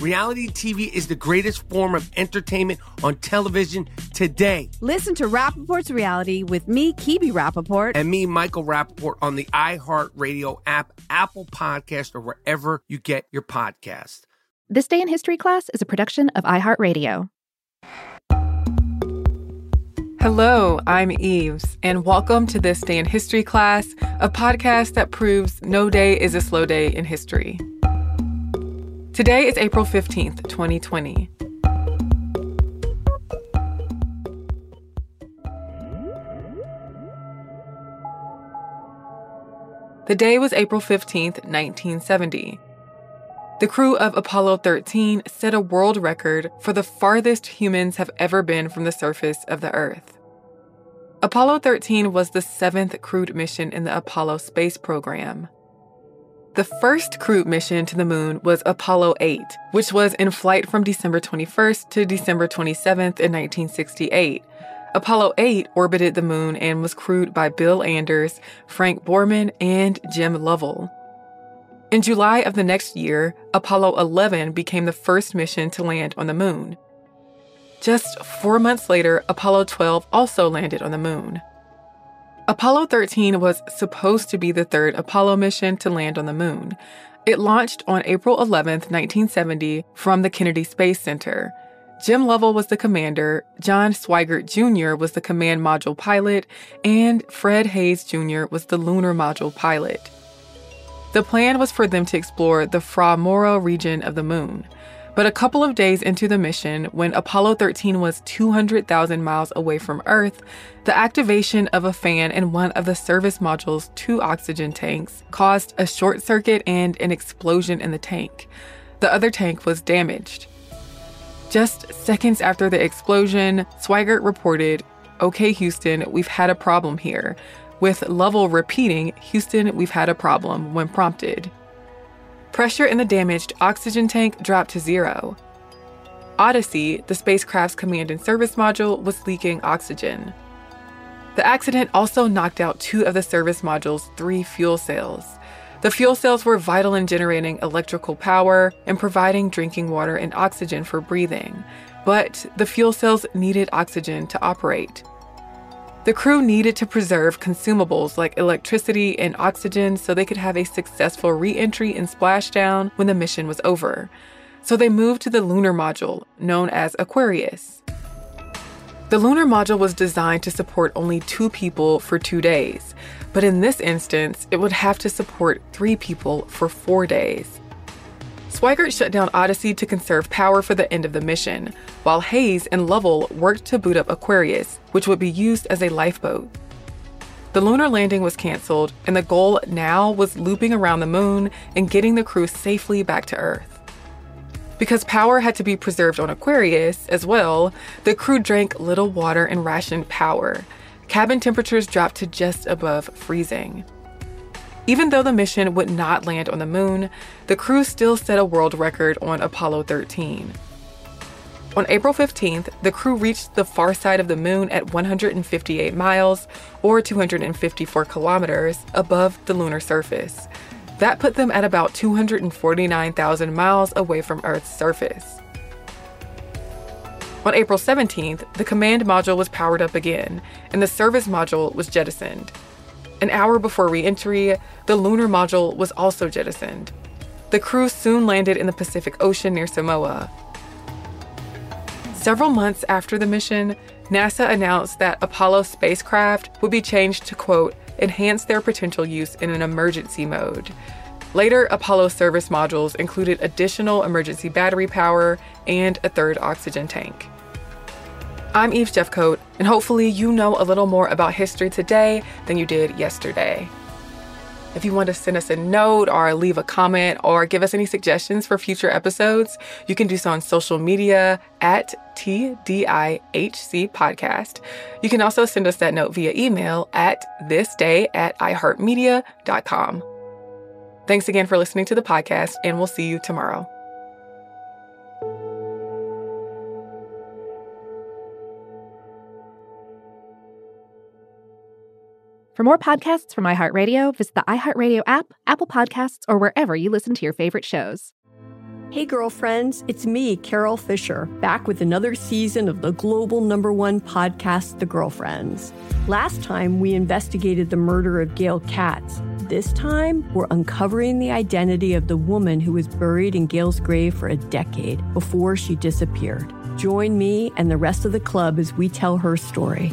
Reality TV is the greatest form of entertainment on television today. Listen to Rapaport's reality with me, Kibi Rapaport. And me, Michael Rapaport, on the iHeartRadio app, Apple Podcast, or wherever you get your podcast. This Day in History class is a production of iHeartRadio. Hello, I'm Eves, and welcome to This Day in History class, a podcast that proves no day is a slow day in history. Today is April 15th, 2020. The day was April 15th, 1970. The crew of Apollo 13 set a world record for the farthest humans have ever been from the surface of the Earth. Apollo 13 was the seventh crewed mission in the Apollo space program. The first crewed mission to the moon was Apollo 8, which was in flight from December 21st to December 27th in 1968. Apollo 8 orbited the moon and was crewed by Bill Anders, Frank Borman, and Jim Lovell. In July of the next year, Apollo 11 became the first mission to land on the moon. Just four months later, Apollo 12 also landed on the moon. Apollo 13 was supposed to be the third Apollo mission to land on the moon. It launched on April 11, 1970, from the Kennedy Space Center. Jim Lovell was the commander, John Swigert Jr. was the command module pilot, and Fred Haise Jr. was the lunar module pilot. The plan was for them to explore the Fra Mauro region of the moon. But a couple of days into the mission, when Apollo 13 was 200,000 miles away from Earth, the activation of a fan in one of the service module's two oxygen tanks caused a short circuit and an explosion in the tank. The other tank was damaged. Just seconds after the explosion, Swigert reported, Okay, Houston, we've had a problem here. With Lovell repeating, Houston, we've had a problem, when prompted. Pressure in the damaged oxygen tank dropped to zero. Odyssey, the spacecraft's command and service module, was leaking oxygen. The accident also knocked out two of the service module's three fuel cells. The fuel cells were vital in generating electrical power and providing drinking water and oxygen for breathing, but the fuel cells needed oxygen to operate. The crew needed to preserve consumables like electricity and oxygen so they could have a successful re entry and splashdown when the mission was over. So they moved to the lunar module, known as Aquarius. The lunar module was designed to support only two people for two days, but in this instance, it would have to support three people for four days. Swigert shut down Odyssey to conserve power for the end of the mission, while Haise and Lovell worked to boot up Aquarius, which would be used as a lifeboat. The lunar landing was canceled, and the goal now was looping around the moon and getting the crew safely back to Earth. Because power had to be preserved on Aquarius as well, the crew drank little water and rationed power. Cabin temperatures dropped to just above freezing. Even though the mission would not land on the moon, the crew still set a world record on Apollo 13. On April 15th, the crew reached the far side of the moon at 158 miles, or 254 kilometers, above the lunar surface. That put them at about 249,000 miles away from Earth's surface. On April 17th, the command module was powered up again, and the service module was jettisoned. An hour before re entry, the lunar module was also jettisoned. The crew soon landed in the Pacific Ocean near Samoa. Several months after the mission, NASA announced that Apollo spacecraft would be changed to, quote, enhance their potential use in an emergency mode. Later, Apollo service modules included additional emergency battery power and a third oxygen tank. I'm Eve Jeffcoat, and hopefully, you know a little more about history today than you did yesterday. If you want to send us a note or leave a comment or give us any suggestions for future episodes, you can do so on social media at TDIHC Podcast. You can also send us that note via email at thisday at iHeartMedia.com. Thanks again for listening to the podcast, and we'll see you tomorrow. For more podcasts from iHeartRadio, visit the iHeartRadio app, Apple Podcasts, or wherever you listen to your favorite shows. Hey, girlfriends, it's me, Carol Fisher, back with another season of the global number one podcast, The Girlfriends. Last time, we investigated the murder of Gail Katz. This time, we're uncovering the identity of the woman who was buried in Gail's grave for a decade before she disappeared. Join me and the rest of the club as we tell her story.